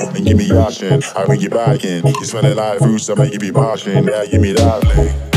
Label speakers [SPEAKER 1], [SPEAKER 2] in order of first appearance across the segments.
[SPEAKER 1] and give me option. I bring you back in. You smell like fruits, I make you be moshing. Now give me that
[SPEAKER 2] lick.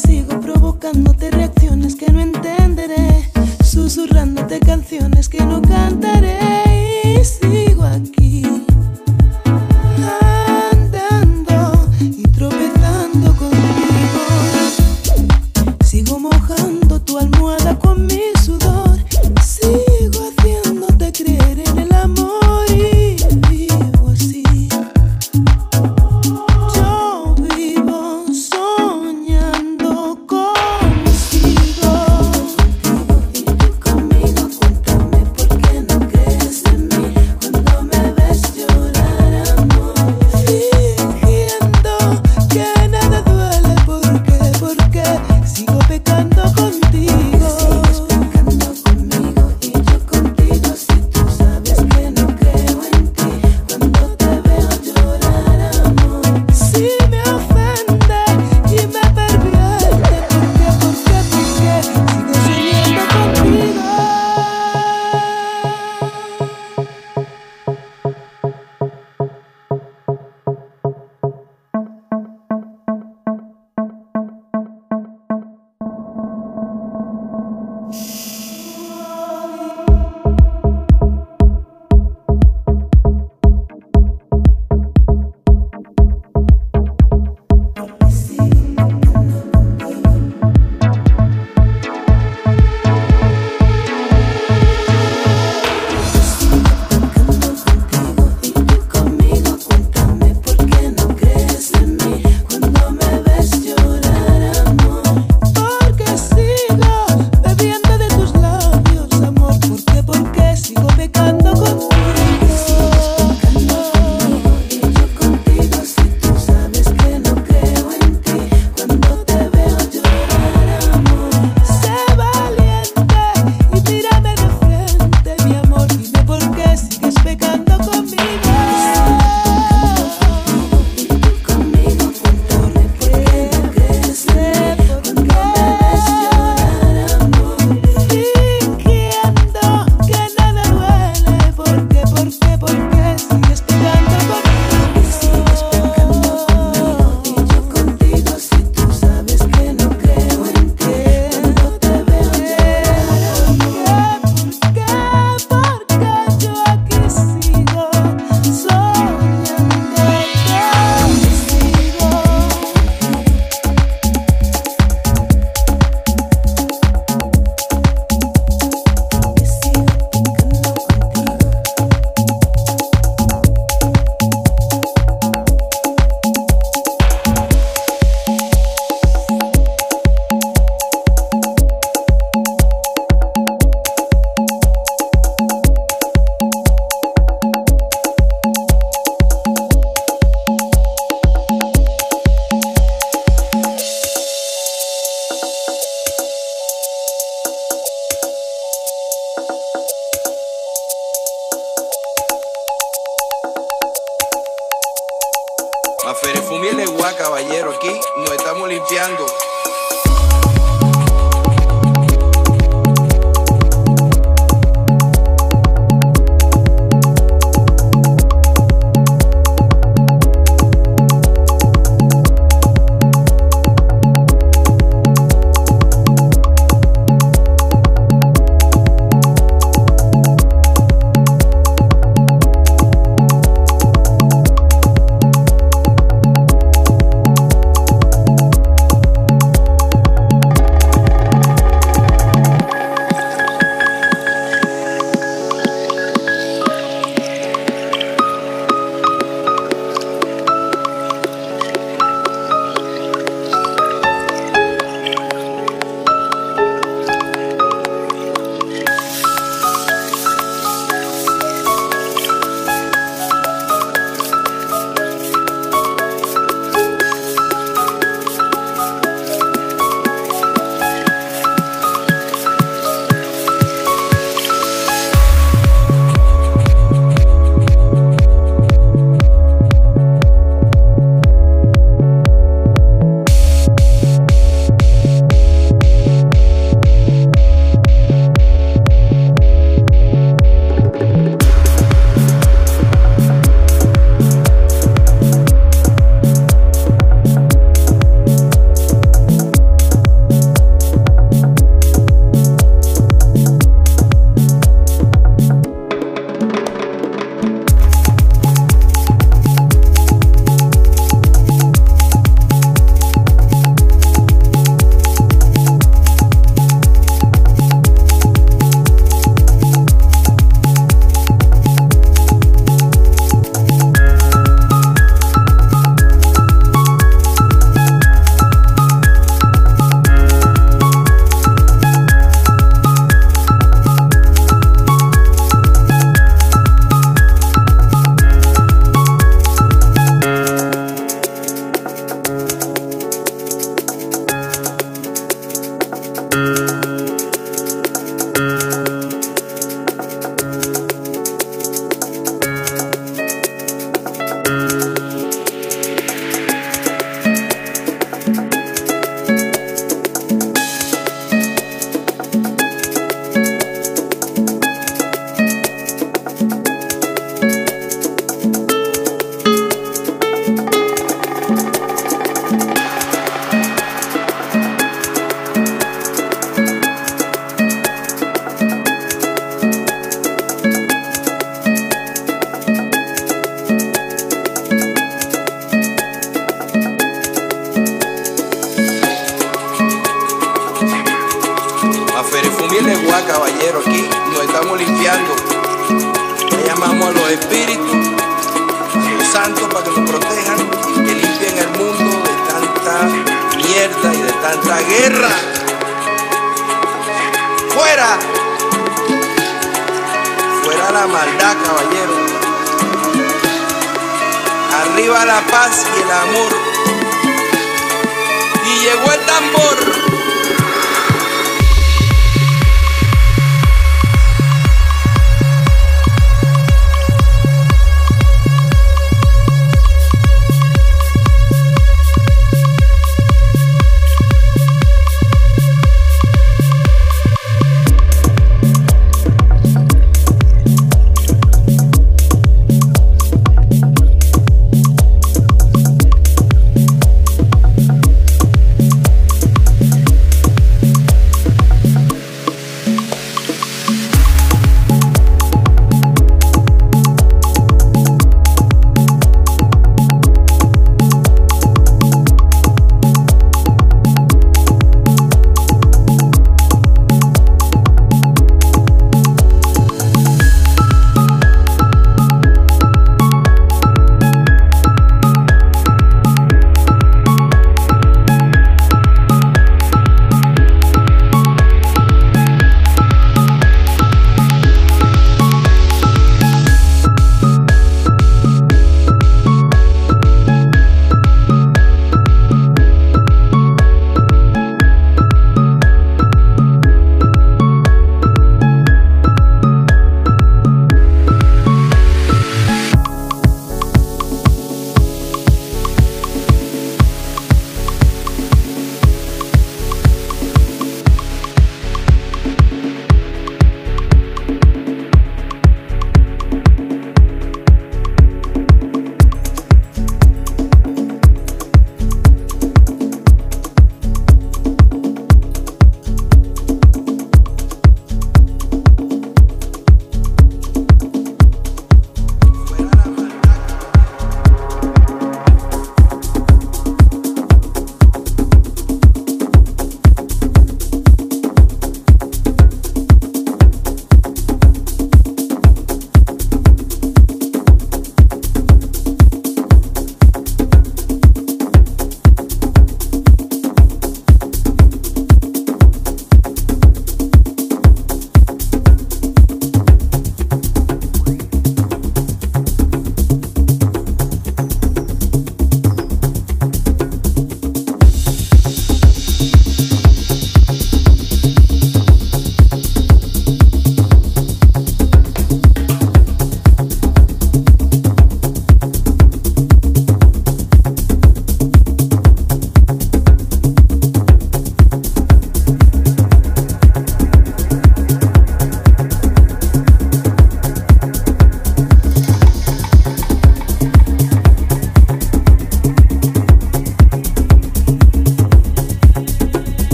[SPEAKER 2] sigo provocándote reacciones que no entenderé, susurrándote canciones que no cantaré. Y
[SPEAKER 3] sí.